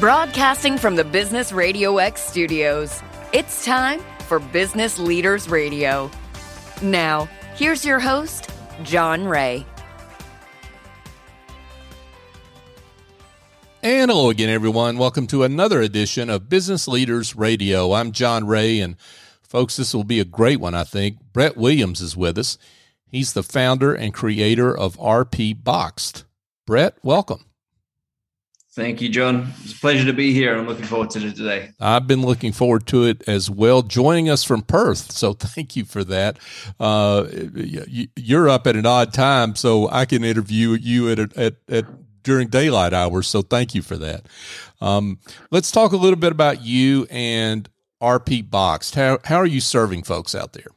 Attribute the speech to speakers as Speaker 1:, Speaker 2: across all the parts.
Speaker 1: Broadcasting from the Business Radio X studios, it's time for Business Leaders Radio. Now, here's your host, John Ray.
Speaker 2: And hello again, everyone. Welcome to another edition of Business Leaders Radio. I'm John Ray, and folks, this will be a great one, I think. Brett Williams is with us. He's the founder and creator of RP Boxed. Brett, welcome.
Speaker 3: Thank you, John. It's a pleasure to be here. I'm looking forward to it today.
Speaker 2: I've been looking forward to it as well, joining us from Perth. So thank you for that. Uh, you're up at an odd time, so I can interview you at, at, at during daylight hours. So thank you for that. Um, let's talk a little bit about you and RP Boxed. How, how are you serving folks out there?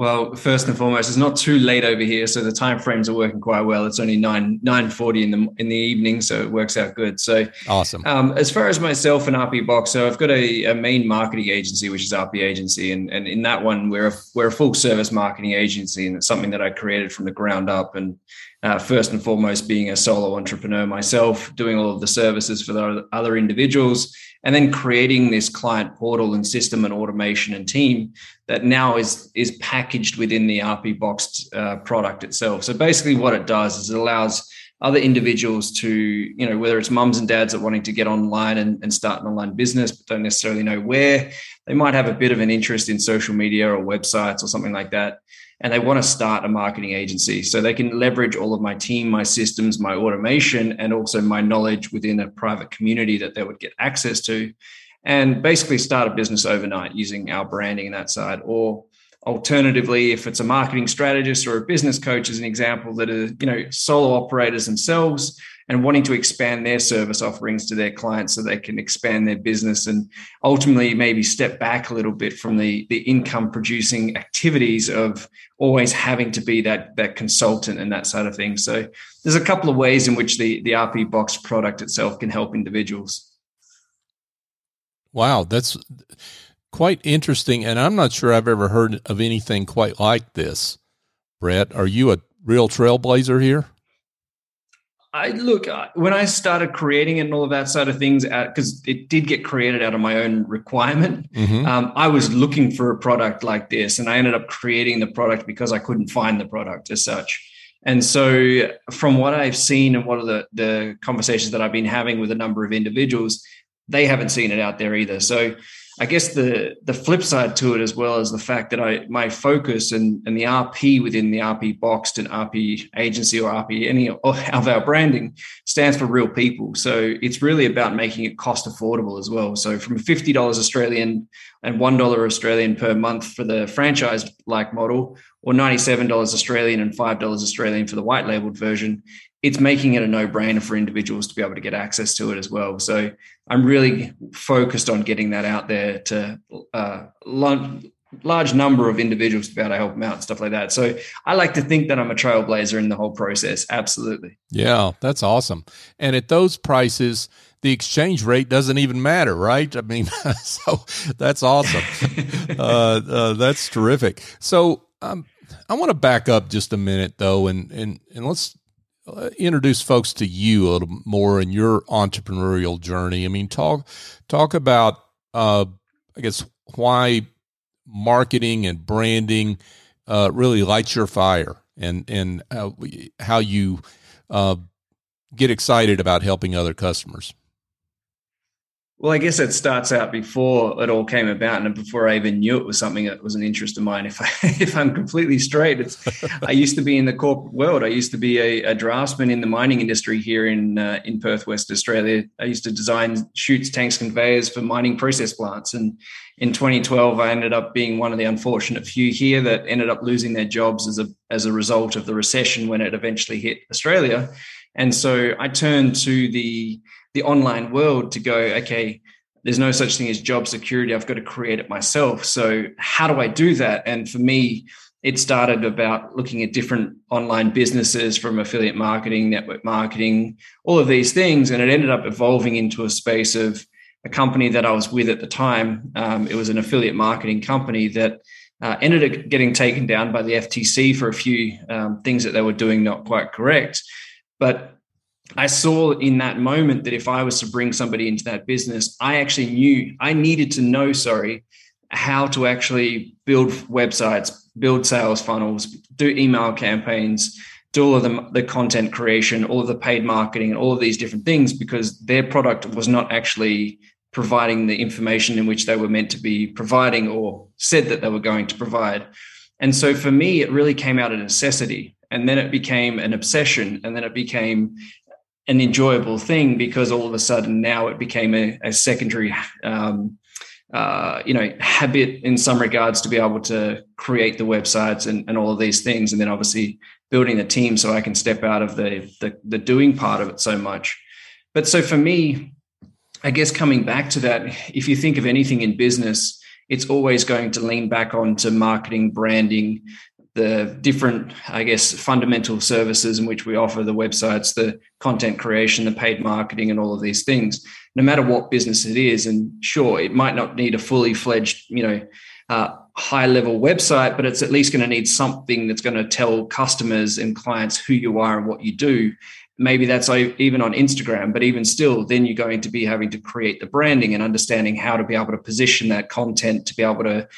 Speaker 3: Well, first and foremost, it's not too late over here, so the time frames are working quite well. It's only nine nine forty in the in the evening, so it works out good. So
Speaker 2: awesome.
Speaker 3: Um, as far as myself and RP Box, so I've got a, a, main marketing agency, which is RP Agency, and and in that one, we're a, we're a full service marketing agency, and it's something that I created from the ground up. And uh, first and foremost, being a solo entrepreneur myself, doing all of the services for the other individuals and then creating this client portal and system and automation and team that now is is packaged within the RP Boxed uh, product itself. So basically, what it does is it allows other individuals to, you know, whether it's mums and dads that wanting to get online and, and start an online business but don't necessarily know where, they might have a bit of an interest in social media or websites or something like that and they want to start a marketing agency. So they can leverage all of my team, my systems, my automation, and also my knowledge within a private community that they would get access to, and basically start a business overnight using our branding and that side. Or alternatively, if it's a marketing strategist or a business coach, as an example, that are you know solo operators themselves and wanting to expand their service offerings to their clients so they can expand their business and ultimately maybe step back a little bit from the, the income producing activities of always having to be that, that consultant and that side of things. So there's a couple of ways in which the, the RP Box product itself can help individuals.
Speaker 2: Wow, that's quite interesting. And I'm not sure I've ever heard of anything quite like this. Brett, are you a real trailblazer here?
Speaker 3: I look when I started creating it and all of that side of things, because it did get created out of my own requirement. Mm-hmm. Um, I was looking for a product like this, and I ended up creating the product because I couldn't find the product as such. And so, from what I've seen and what are the the conversations that I've been having with a number of individuals, they haven't seen it out there either. So I guess the the flip side to it as well is the fact that I my focus and, and the RP within the RP boxed and RP agency or RP any of our branding stands for real people. So it's really about making it cost affordable as well. So from fifty dollars Australian and one dollar Australian per month for the franchise like model, or ninety seven dollars Australian and five dollars Australian for the white labeled version, it's making it a no-brainer for individuals to be able to get access to it as well. So I'm really focused on getting that out there to uh, large number of individuals to be able to help them out and stuff like that. So I like to think that I'm a trailblazer in the whole process. Absolutely.
Speaker 2: Yeah, that's awesome. And at those prices, the exchange rate doesn't even matter, right? I mean, so that's awesome. uh, uh, that's terrific. So um, I want to back up just a minute though, and and and let's uh, introduce folks to you a little more in your entrepreneurial journey. I mean, talk talk about, uh, I guess, why marketing and branding uh, really lights your fire, and and how, how you uh, get excited about helping other customers.
Speaker 3: Well, I guess it starts out before it all came about, and before I even knew it was something that was an interest of mine. If I, if I'm completely straight, it's I used to be in the corporate world. I used to be a, a draftsman in the mining industry here in uh, in Perth, West Australia. I used to design chutes, tanks, conveyors for mining process plants, and in 2012, I ended up being one of the unfortunate few here that ended up losing their jobs as a as a result of the recession when it eventually hit Australia. And so I turned to the the online world to go, okay, there's no such thing as job security. I've got to create it myself. So how do I do that? And for me, it started about looking at different online businesses from affiliate marketing, network marketing, all of these things. And it ended up evolving into a space of a company that I was with at the time. Um, it was an affiliate marketing company that uh, ended up getting taken down by the FTC for a few um, things that they were doing not quite correct. But I saw in that moment that if I was to bring somebody into that business, I actually knew I needed to know, sorry, how to actually build websites, build sales funnels, do email campaigns, do all of the, the content creation, all of the paid marketing, and all of these different things because their product was not actually providing the information in which they were meant to be providing or said that they were going to provide. And so for me, it really came out of necessity. And then it became an obsession. And then it became an enjoyable thing because all of a sudden now it became a, a secondary um, uh, you know habit in some regards to be able to create the websites and, and all of these things. And then obviously building a team so i can step out of the, the the doing part of it so much. But so for me i guess coming back to that if you think of anything in business it's always going to lean back onto marketing branding the different, I guess, fundamental services in which we offer the websites, the content creation, the paid marketing, and all of these things, no matter what business it is. And sure, it might not need a fully fledged, you know, uh, high level website, but it's at least going to need something that's going to tell customers and clients who you are and what you do maybe that's even on Instagram, but even still, then you're going to be having to create the branding and understanding how to be able to position that content to be able to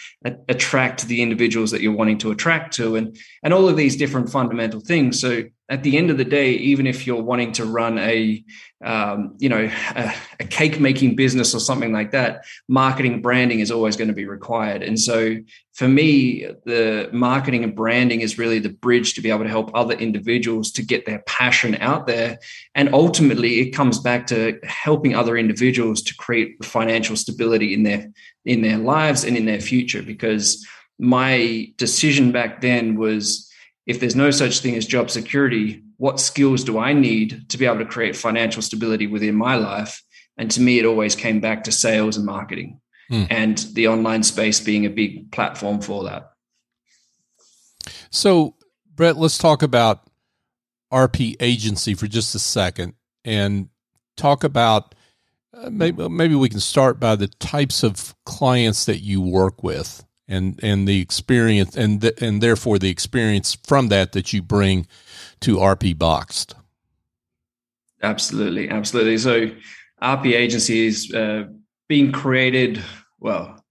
Speaker 3: attract the individuals that you're wanting to attract to, and and all of these different fundamental things. So at the end of the day, even if you're wanting to run a um, you know a, a cake making business or something like that, marketing branding is always going to be required. And so for me, the marketing and branding is really the bridge to be able to help other individuals to get their passion out there. And ultimately, it comes back to helping other individuals to create financial stability in their in their lives and in their future. Because my decision back then was if there's no such thing as job security, what skills do I need to be able to create financial stability within my life? And to me, it always came back to sales and marketing mm. and the online space being a big platform for that.
Speaker 2: So, Brett, let's talk about RP agency for just a second and talk about uh, maybe maybe we can start by the types of clients that you work with and and the experience and and therefore the experience from that that you bring to RP Boxed.
Speaker 3: Absolutely, absolutely. So, RP agency is uh, being created well,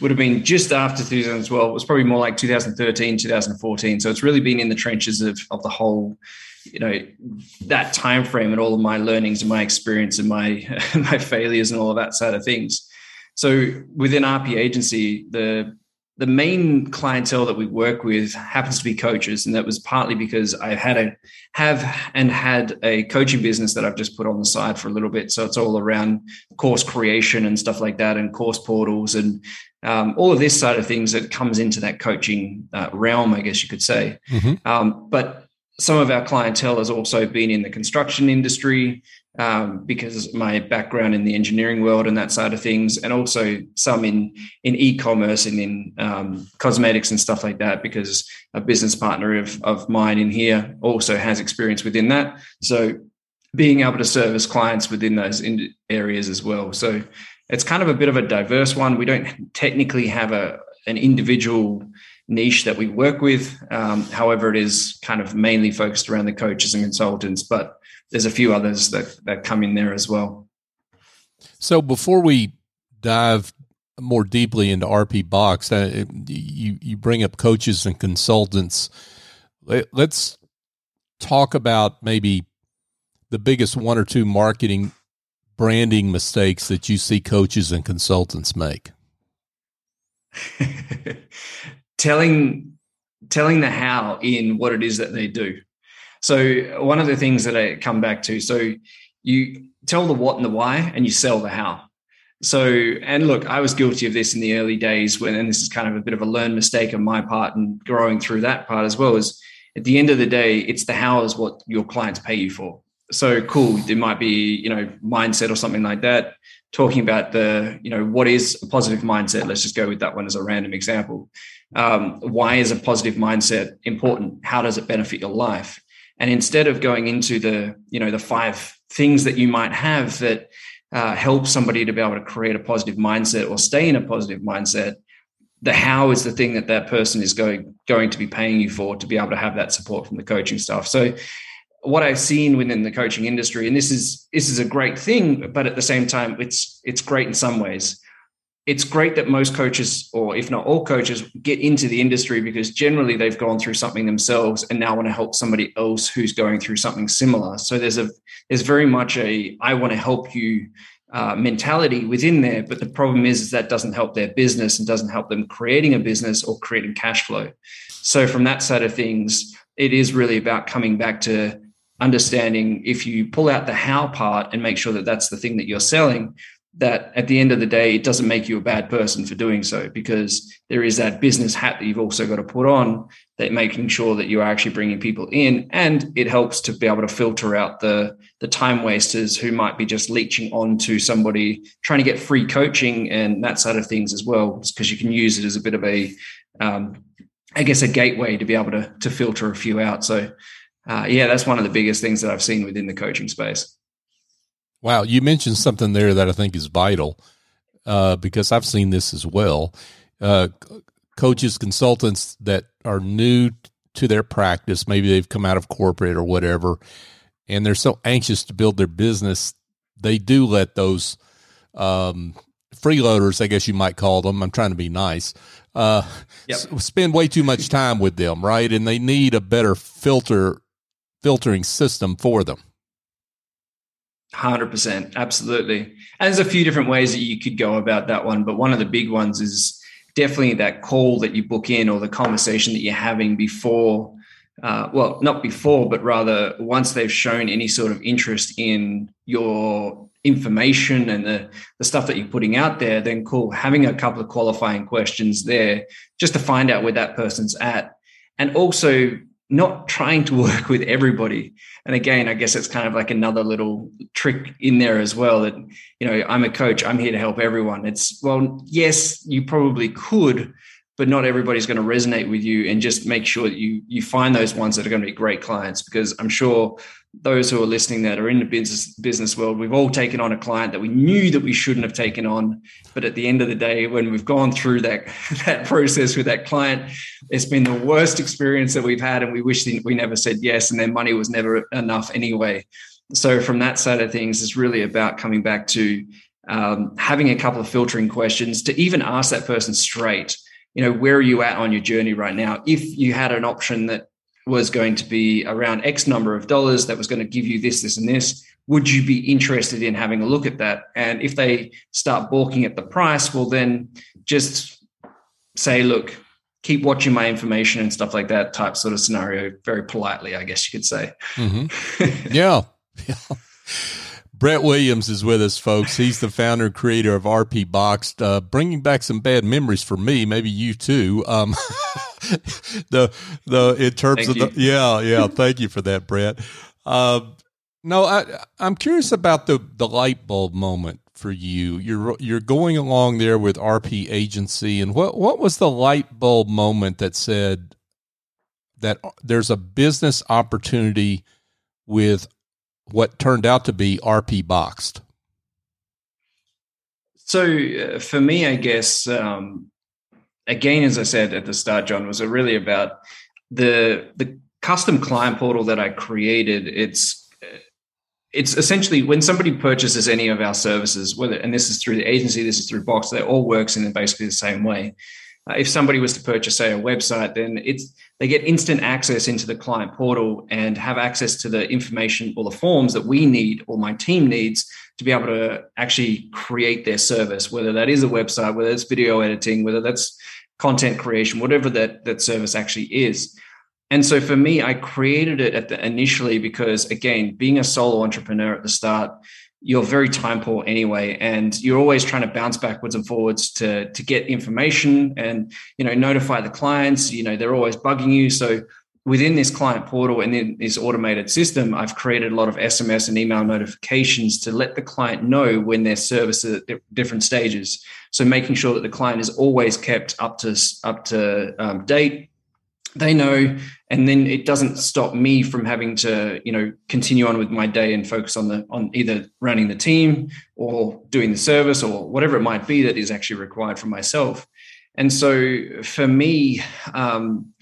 Speaker 3: would have been just after 2012. It was probably more like 2013, 2014. So it's really been in the trenches of, of the whole, you know, that time frame and all of my learnings and my experience and my my failures and all of that side of things. So within RP agency, the the main clientele that we work with happens to be coaches and that was partly because I've had a have and had a coaching business that i've just put on the side for a little bit so it's all around course creation and stuff like that and course portals and um, all of this side of things that comes into that coaching uh, realm i guess you could say mm-hmm. um, but some of our clientele has also been in the construction industry um, because my background in the engineering world and that side of things, and also some in in e-commerce and in um, cosmetics and stuff like that. Because a business partner of of mine in here also has experience within that, so being able to service clients within those areas as well. So it's kind of a bit of a diverse one. We don't technically have a an individual niche that we work with. Um, however, it is kind of mainly focused around the coaches and consultants, but there's a few others that that come in there as well.
Speaker 2: So before we dive more deeply into RP Box, uh, you you bring up coaches and consultants. Let's talk about maybe the biggest one or two marketing branding mistakes that you see coaches and consultants make.
Speaker 3: telling telling the how in what it is that they do. So one of the things that I come back to, so you tell the what and the why, and you sell the how. So, and look, I was guilty of this in the early days when, and this is kind of a bit of a learned mistake on my part and growing through that part as well, is at the end of the day, it's the how is what your clients pay you for. So cool. There might be, you know, mindset or something like that. Talking about the, you know, what is a positive mindset? Let's just go with that one as a random example. Um, why is a positive mindset important? How does it benefit your life? And instead of going into the, you know, the five things that you might have that uh, help somebody to be able to create a positive mindset or stay in a positive mindset, the how is the thing that that person is going going to be paying you for to be able to have that support from the coaching staff. So what I've seen within the coaching industry, and this is this is a great thing, but at the same time, it's it's great in some ways. It's great that most coaches, or if not all coaches, get into the industry because generally they've gone through something themselves and now want to help somebody else who's going through something similar. So there's a there's very much a I want to help you uh, mentality within there. But the problem is, is that doesn't help their business and doesn't help them creating a business or creating cash flow. So from that side of things, it is really about coming back to understanding if you pull out the how part and make sure that that's the thing that you're selling that at the end of the day it doesn't make you a bad person for doing so because there is that business hat that you've also got to put on that making sure that you are actually bringing people in and it helps to be able to filter out the the time wasters who might be just leeching on to somebody trying to get free coaching and that side of things as well because you can use it as a bit of a um, I guess a gateway to be able to to filter a few out. So uh, yeah, that's one of the biggest things that I've seen within the coaching space.
Speaker 2: Wow, you mentioned something there that I think is vital uh, because I've seen this as well. Uh, coaches, consultants that are new to their practice, maybe they've come out of corporate or whatever, and they're so anxious to build their business, they do let those um, freeloaders, I guess you might call them. I'm trying to be nice. Uh, yep. spend way too much time with them, right? And they need a better filter filtering system for them.
Speaker 3: 100%. Absolutely. And there's a few different ways that you could go about that one. But one of the big ones is definitely that call that you book in or the conversation that you're having before. Uh, well, not before, but rather once they've shown any sort of interest in your information and the, the stuff that you're putting out there, then cool. Having a couple of qualifying questions there just to find out where that person's at. And also not trying to work with everybody. And again, I guess it's kind of like another little trick in there as well that, you know, I'm a coach, I'm here to help everyone. It's, well, yes, you probably could, but not everybody's going to resonate with you and just make sure that you you find those ones that are going to be great clients because I'm sure those who are listening that are in the business business world, we've all taken on a client that we knew that we shouldn't have taken on. But at the end of the day, when we've gone through that that process with that client, it's been the worst experience that we've had, and we wish we never said yes, and their money was never enough anyway. So from that side of things, it's really about coming back to um, having a couple of filtering questions to even ask that person straight. You know, where are you at on your journey right now? If you had an option that was going to be around X number of dollars that was going to give you this, this, and this. Would you be interested in having a look at that? And if they start balking at the price, well, then just say, look, keep watching my information and stuff like that type sort of scenario, very politely, I guess you could say.
Speaker 2: Mm-hmm. yeah. yeah. Brett Williams is with us, folks. He's the founder and creator of RP Boxed, uh, bringing back some bad memories for me, maybe you too. Um, the the in terms thank of the you. yeah yeah, thank you for that, Brett. Uh, no, I I'm curious about the the light bulb moment for you. You're you're going along there with RP Agency, and what what was the light bulb moment that said that there's a business opportunity with what turned out to be RP Boxed?
Speaker 3: So uh, for me, I guess um, again, as I said at the start, John, was really about the the custom client portal that I created. It's it's essentially when somebody purchases any of our services, whether and this is through the agency, this is through Box, they all works in basically the same way. Uh, if somebody was to purchase, say, a website, then it's they get instant access into the client portal and have access to the information or the forms that we need or my team needs to be able to actually create their service, whether that is a website, whether it's video editing, whether that's content creation, whatever that that service actually is. And so for me, I created it at the initially because again, being a solo entrepreneur at the start, you're very time poor anyway and you're always trying to bounce backwards and forwards to to get information and you know notify the clients you know they're always bugging you. So within this client portal and in this automated system i've created a lot of sms and email notifications to let the client know when their service is at different stages. So making sure that the client is always kept up to up to um, date they know and then it doesn't stop me from having to you know continue on with my day and focus on the on either running the team or doing the service or whatever it might be that is actually required from myself. And so for me um,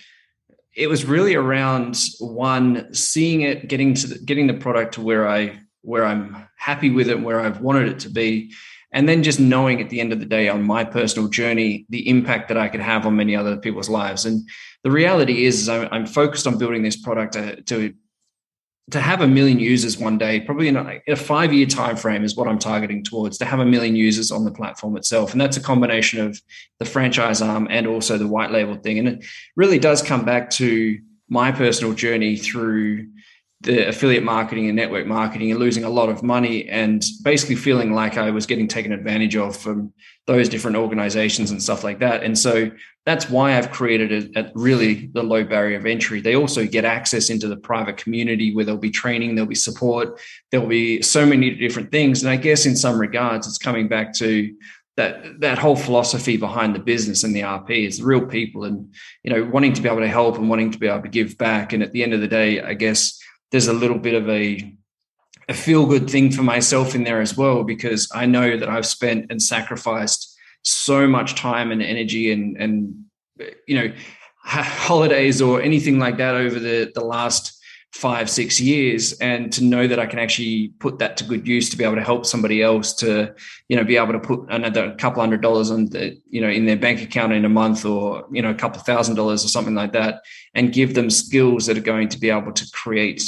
Speaker 3: it was really around one seeing it, getting to the, getting the product to where I where I'm happy with it, where I've wanted it to be, and then just knowing at the end of the day on my personal journey the impact that I could have on many other people's lives. And the reality is, is I'm, I'm focused on building this product to, to to have a million users one day, probably in a, a five year time frame, is what I'm targeting towards. To have a million users on the platform itself, and that's a combination of the franchise arm and also the white label thing. And it really does come back to my personal journey through the affiliate marketing and network marketing and losing a lot of money and basically feeling like I was getting taken advantage of from those different organizations and stuff like that. And so that's why I've created a, a really the low barrier of entry. They also get access into the private community where there'll be training, there'll be support, there'll be so many different things. And I guess in some regards, it's coming back to that that whole philosophy behind the business and the RP is real people and you know wanting to be able to help and wanting to be able to give back. And at the end of the day, I guess there's a little bit of a a feel good thing for myself in there as well because I know that I've spent and sacrificed so much time and energy and and you know holidays or anything like that over the the last five six years and to know that i can actually put that to good use to be able to help somebody else to you know be able to put another couple hundred dollars on the you know in their bank account in a month or you know a couple thousand dollars or something like that and give them skills that are going to be able to create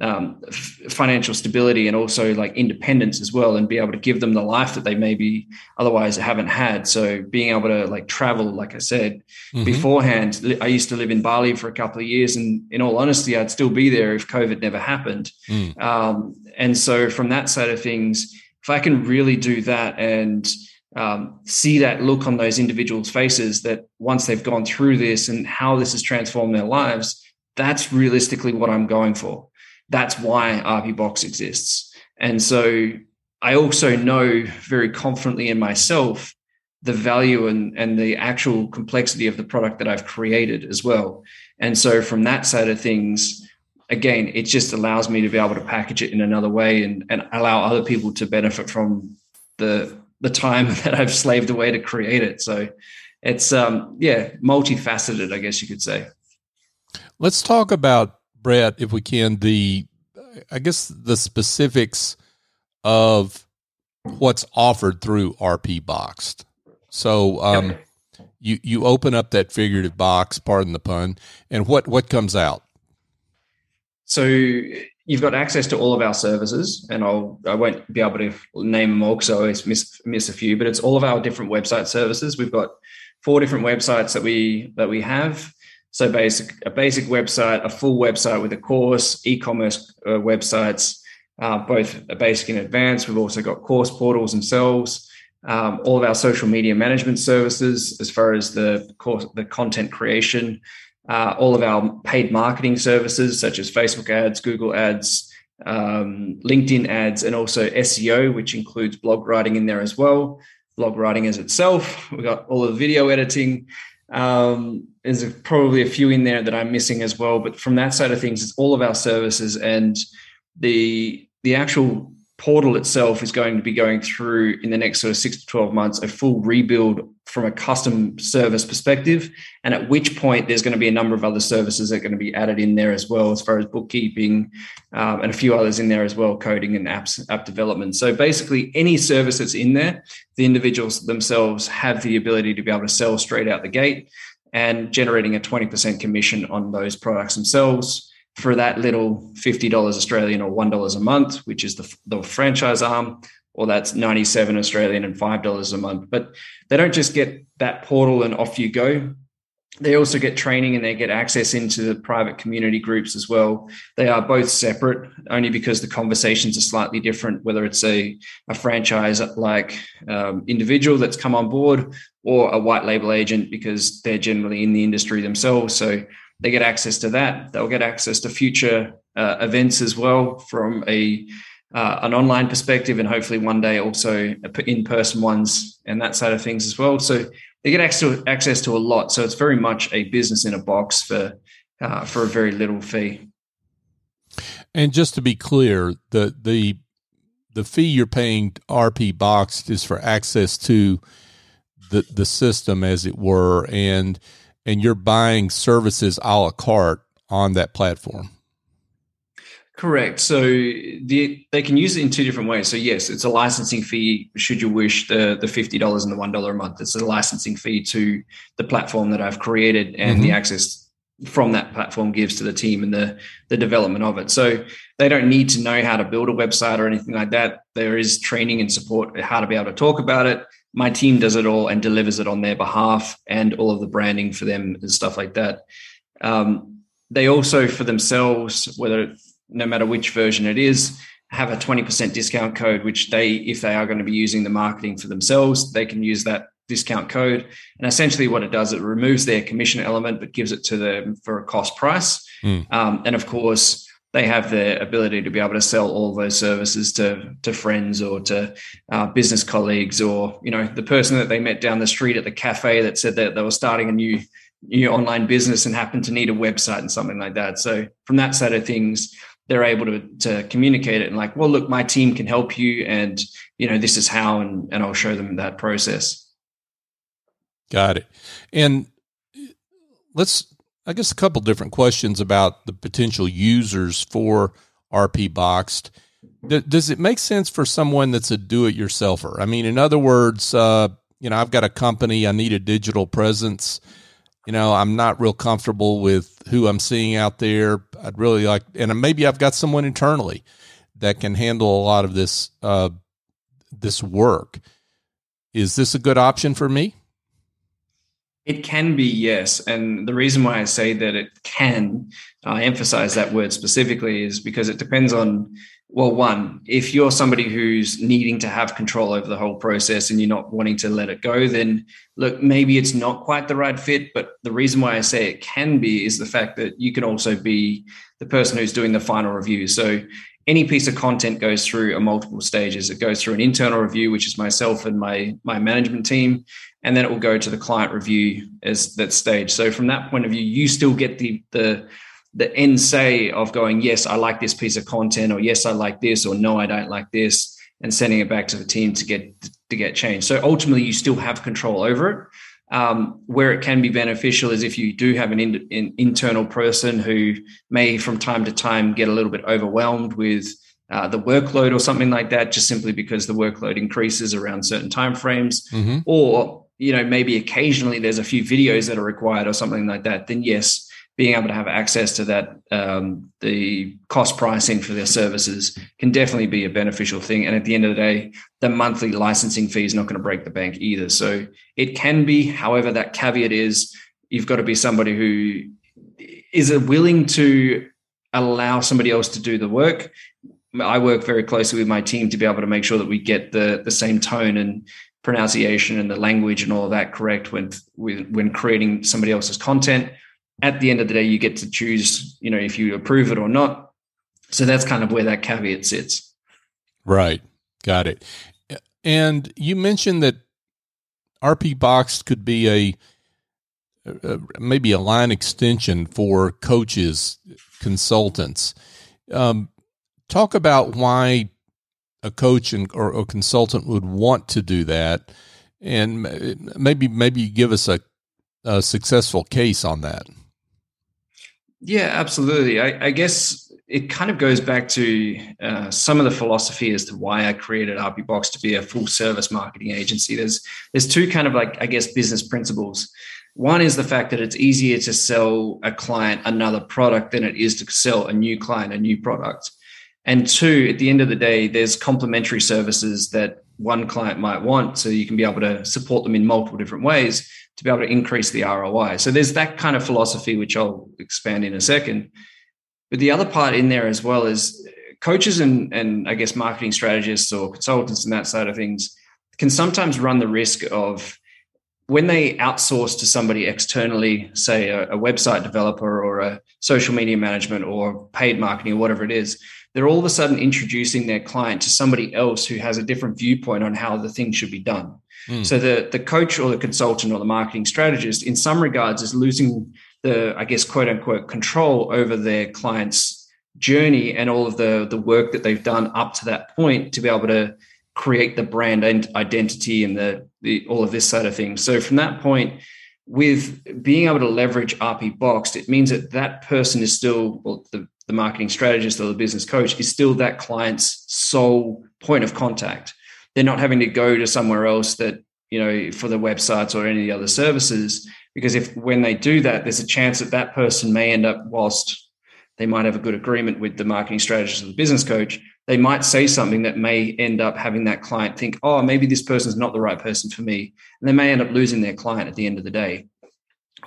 Speaker 3: um, f- financial stability and also like independence as well and be able to give them the life that they maybe otherwise haven't had so being able to like travel like i said mm-hmm. beforehand i used to live in bali for a couple of years and in all honesty i'd still be there if covid never happened mm. um, and so from that side of things if i can really do that and um, see that look on those individuals faces that once they've gone through this and how this has transformed their lives that's realistically what i'm going for that's why RP Box exists. And so I also know very confidently in myself the value and, and the actual complexity of the product that I've created as well. And so from that side of things, again, it just allows me to be able to package it in another way and, and allow other people to benefit from the the time that I've slaved away to create it. So it's um yeah, multifaceted, I guess you could say.
Speaker 2: Let's talk about Brett, if we can, the I guess the specifics of what's offered through RP Boxed. So um, you you open up that figurative box, pardon the pun, and what what comes out?
Speaker 3: So you've got access to all of our services, and I'll I won't be able to name them all because I always miss miss a few, but it's all of our different website services. We've got four different websites that we that we have. So basic a basic website, a full website with a course, e-commerce uh, websites, uh, both a basic and advanced. We've also got course portals themselves. Um, all of our social media management services, as far as the course, the content creation, uh, all of our paid marketing services such as Facebook ads, Google ads, um, LinkedIn ads, and also SEO, which includes blog writing in there as well. Blog writing as itself. We've got all of the video editing, um, there's probably a few in there that I'm missing as well, but from that side of things, it's all of our services and the the actual portal itself is going to be going through in the next sort of six to 12 months a full rebuild from a custom service perspective. And at which point, there's going to be a number of other services that are going to be added in there as well, as far as bookkeeping um, and a few others in there as well, coding and apps, app development. So basically, any service that's in there, the individuals themselves have the ability to be able to sell straight out the gate and generating a 20% commission on those products themselves for that little $50 Australian or $1 a month, which is the, the franchise arm, or that's 97 Australian and $5 a month. But they don't just get that portal and off you go. They also get training and they get access into the private community groups as well. They are both separate only because the conversations are slightly different, whether it's a, a franchise like um, individual that's come on board or a white label agent because they're generally in the industry themselves. So they get access to that. They'll get access to future uh, events as well from a uh, an online perspective, and hopefully one day also in person ones and that side of things as well. So they get access to, access to a lot. So it's very much a business in a box for uh, for a very little fee.
Speaker 2: And just to be clear, the the the fee you're paying RP Boxed is for access to the the system, as it were, and and you're buying services a la carte on that platform.
Speaker 3: Correct. So the, they can use it in two different ways. So yes, it's a licensing fee. Should you wish the the fifty dollars and the one dollar a month, it's a licensing fee to the platform that I've created and mm-hmm. the access from that platform gives to the team and the the development of it. So they don't need to know how to build a website or anything like that. There is training and support how to be able to talk about it. My team does it all and delivers it on their behalf and all of the branding for them and stuff like that. Um, they also for themselves, whether no matter which version it is, have a 20% discount code, which they, if they are going to be using the marketing for themselves, they can use that discount code. And essentially, what it does, it removes their commission element, but gives it to them for a cost price. Mm. Um, and of course, they have the ability to be able to sell all those services to to friends or to uh, business colleagues or you know the person that they met down the street at the cafe that said that they were starting a new new online business and happened to need a website and something like that. So from that side of things, they're able to to communicate it and like, well, look, my team can help you, and you know this is how, and and I'll show them that process.
Speaker 2: Got it. And let's, I guess, a couple different questions about the potential users for RP Boxed. Does it make sense for someone that's a do-it-yourselfer? I mean, in other words, uh, you know, I've got a company, I need a digital presence you know, I'm not real comfortable with who I'm seeing out there. I'd really like, and maybe I've got someone internally that can handle a lot of this uh, this work. Is this a good option for me?
Speaker 3: It can be, yes. And the reason why I say that it can, I emphasize that word specifically, is because it depends on well, one, if you're somebody who's needing to have control over the whole process and you're not wanting to let it go, then look, maybe it's not quite the right fit. But the reason why I say it can be is the fact that you can also be the person who's doing the final review. So any piece of content goes through a multiple stages. It goes through an internal review, which is myself and my my management team, and then it will go to the client review as that stage. So from that point of view, you still get the the the end say of going, yes, I like this piece of content, or yes, I like this, or no, I don't like this, and sending it back to the team to get to get changed. So ultimately, you still have control over it. Um, where it can be beneficial is if you do have an, in, an, internal person who may, from time to time, get a little bit overwhelmed with uh, the workload or something like that, just simply because the workload increases around certain timeframes, mm-hmm. or you know maybe occasionally there's a few videos that are required or something like that. Then yes, being able to have access to that, um, the cost pricing for their services can definitely be a beneficial thing. And at the end of the day, the monthly licensing fee is not going to break the bank either. So it can be, however, that caveat is you've got to be somebody who is willing to allow somebody else to do the work. I work very closely with my team to be able to make sure that we get the the same tone and pronunciation and the language and all of that correct when when creating somebody else's content at the end of the day, you get to choose, you know, if you approve it or not. So that's kind of where that caveat sits.
Speaker 2: Right. Got it. And you mentioned that RP Box could be a, maybe a line extension for coaches, consultants. Um, talk about why a coach and, or a consultant would want to do that, and maybe maybe give us a, a successful case on that.
Speaker 3: Yeah, absolutely. I, I guess it kind of goes back to uh, some of the philosophy as to why I created RP Box to be a full service marketing agency. There's there's two kind of like I guess business principles. One is the fact that it's easier to sell a client another product than it is to sell a new client a new product. And two, at the end of the day, there's complementary services that one client might want, so you can be able to support them in multiple different ways to be able to increase the ROI. So there's that kind of philosophy, which I'll expand in a second. But the other part in there as well is coaches and, and I guess marketing strategists or consultants and that side of things can sometimes run the risk of when they outsource to somebody externally, say a, a website developer or a social media management or paid marketing or whatever it is, they're all of a sudden introducing their client to somebody else who has a different viewpoint on how the thing should be done. Mm. So the the coach or the consultant or the marketing strategist, in some regards, is losing the I guess quote unquote control over their client's journey and all of the the work that they've done up to that point to be able to create the brand and identity and the, the all of this side of things. So from that point, with being able to leverage RP Boxed, it means that that person is still, well, the, the marketing strategist or the business coach is still that client's sole point of contact. They're not having to go to somewhere else that, you know, for the websites or any of the other services. Because if when they do that, there's a chance that that person may end up, whilst they might have a good agreement with the marketing strategist or the business coach, they might say something that may end up having that client think, oh, maybe this person's not the right person for me. And they may end up losing their client at the end of the day.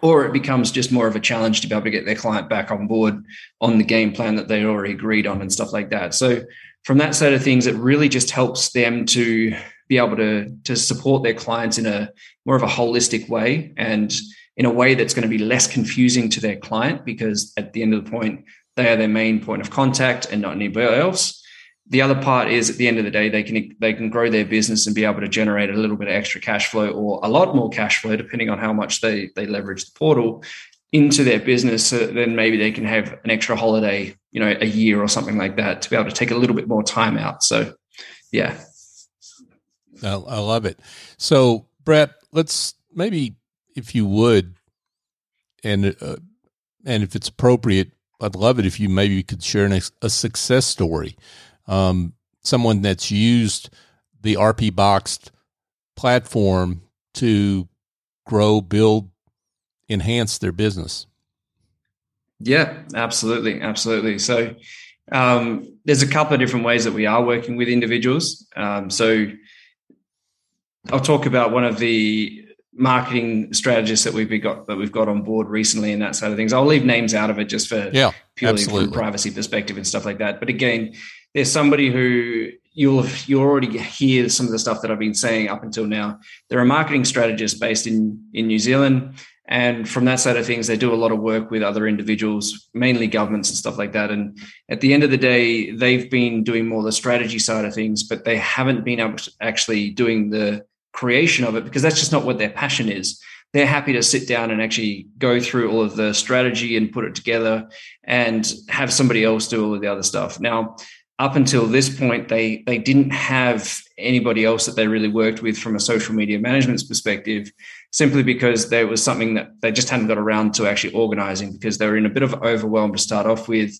Speaker 3: Or it becomes just more of a challenge to be able to get their client back on board on the game plan that they already agreed on and stuff like that. So, from that side of things, it really just helps them to be able to, to support their clients in a more of a holistic way and in a way that's going to be less confusing to their client because at the end of the point, they are their main point of contact and not anybody else the other part is at the end of the day they can they can grow their business and be able to generate a little bit of extra cash flow or a lot more cash flow depending on how much they they leverage the portal into their business. So then maybe they can have an extra holiday you know a year or something like that to be able to take a little bit more time out. So yeah.
Speaker 2: I, I love it. So brett let's maybe if you would and uh, and if it's appropriate i'd love it if you maybe could share an, a success story um, someone that's used the RP Boxed platform to grow, build, enhance their business.
Speaker 3: Yeah, absolutely, absolutely. So um, there's a couple of different ways that we are working with individuals. Um, so I'll talk about one of the marketing strategists that we've got that we've got on board recently and that side of things. I'll leave names out of it just for
Speaker 2: yeah,
Speaker 3: purely
Speaker 2: absolutely.
Speaker 3: from privacy perspective and stuff like that. But again, there's somebody who you'll you already hear some of the stuff that I've been saying up until now. They're a marketing strategist based in in New Zealand, and from that side of things, they do a lot of work with other individuals, mainly governments and stuff like that. And at the end of the day, they've been doing more the strategy side of things, but they haven't been able to actually doing the creation of it because that's just not what their passion is they're happy to sit down and actually go through all of the strategy and put it together and have somebody else do all of the other stuff. Now, up until this point, they they didn't have anybody else that they really worked with from a social media management perspective, simply because there was something that they just hadn't got around to actually organizing because they were in a bit of overwhelm to start off with,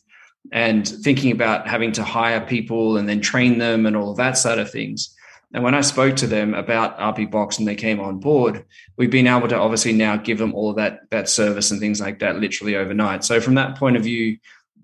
Speaker 3: and thinking about having to hire people and then train them and all of that side of things. And when I spoke to them about RP Box and they came on board, we've been able to obviously now give them all of that that service and things like that literally overnight. So from that point of view,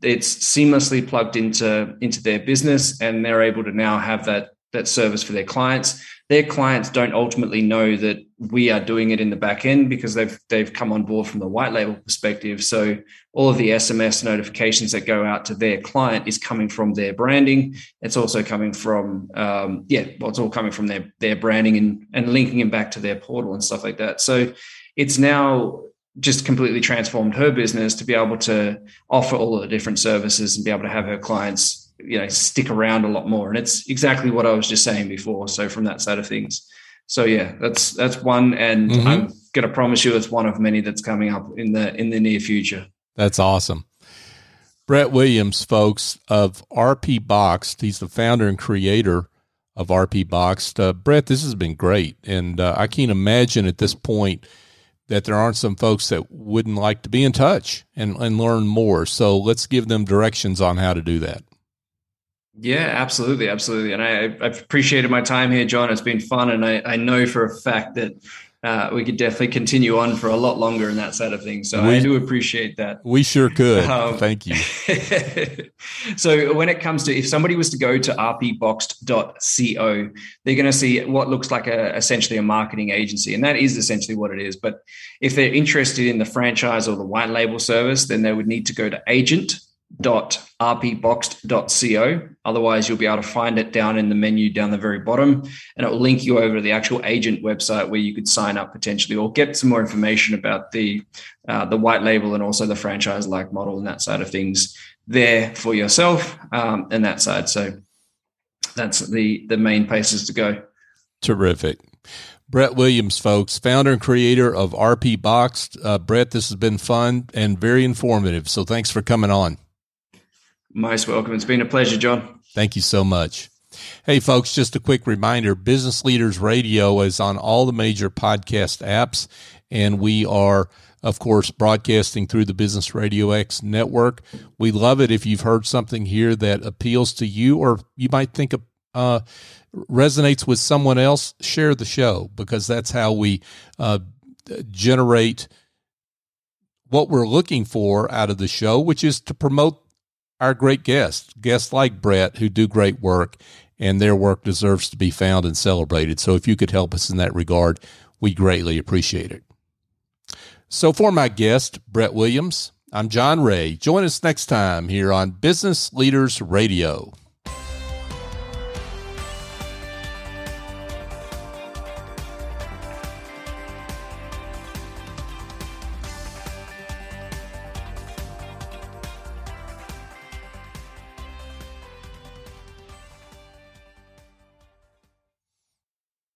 Speaker 3: it's seamlessly plugged into into their business and they're able to now have that that service for their clients. Their clients don't ultimately know that we are doing it in the back end because they've they've come on board from the white label perspective. So all of the sms notifications that go out to their client is coming from their branding. It's also coming from um, yeah well it's all coming from their their branding and and linking them back to their portal and stuff like that. So it's now just completely transformed her business to be able to offer all the different services and be able to have her clients you know stick around a lot more. And it's exactly what i was just saying before so from that side of things. So yeah that's that's one and mm-hmm. i'm going to promise you it's one of many that's coming up in the in the near future.
Speaker 2: That's awesome. Brett williams folks of rp boxed he's the founder and creator of rp boxed. Uh, brett this has been great and uh, i can't imagine at this point that there aren't some folks that wouldn't like to be in touch and, and learn more. So let's give them directions on how to do that.
Speaker 3: Yeah, absolutely, absolutely. And I, I've appreciated my time here, John. It's been fun, and I, I know for a fact that uh, we could definitely continue on for a lot longer in that side of things. So we, I do appreciate that.
Speaker 2: We sure could. Um, Thank you.
Speaker 3: so when it comes to if somebody was to go to rpboxed.co, they're going to see what looks like a essentially a marketing agency, and that is essentially what it is. But if they're interested in the franchise or the white label service, then they would need to go to agent rpboxed.co. Otherwise, you'll be able to find it down in the menu down the very bottom, and it will link you over to the actual agent website where you could sign up potentially or get some more information about the uh, the white label and also the franchise like model and that side of things there for yourself um, and that side. So that's the the main places to go.
Speaker 2: Terrific. Brett Williams, folks, founder and creator of RP Boxed. Uh, Brett, this has been fun and very informative. So thanks for coming on.
Speaker 3: Most welcome. It's been a pleasure, John.
Speaker 2: Thank you so much. Hey, folks, just a quick reminder Business Leaders Radio is on all the major podcast apps and we are of course, broadcasting through the Business Radio X network. We love it if you've heard something here that appeals to you or you might think uh, resonates with someone else, share the show because that's how we uh, generate what we're looking for out of the show, which is to promote our great guests, guests like Brett who do great work and their work deserves to be found and celebrated. So if you could help us in that regard, we greatly appreciate it. So, for my guest, Brett Williams, I'm John Ray. Join us next time here on Business Leaders Radio.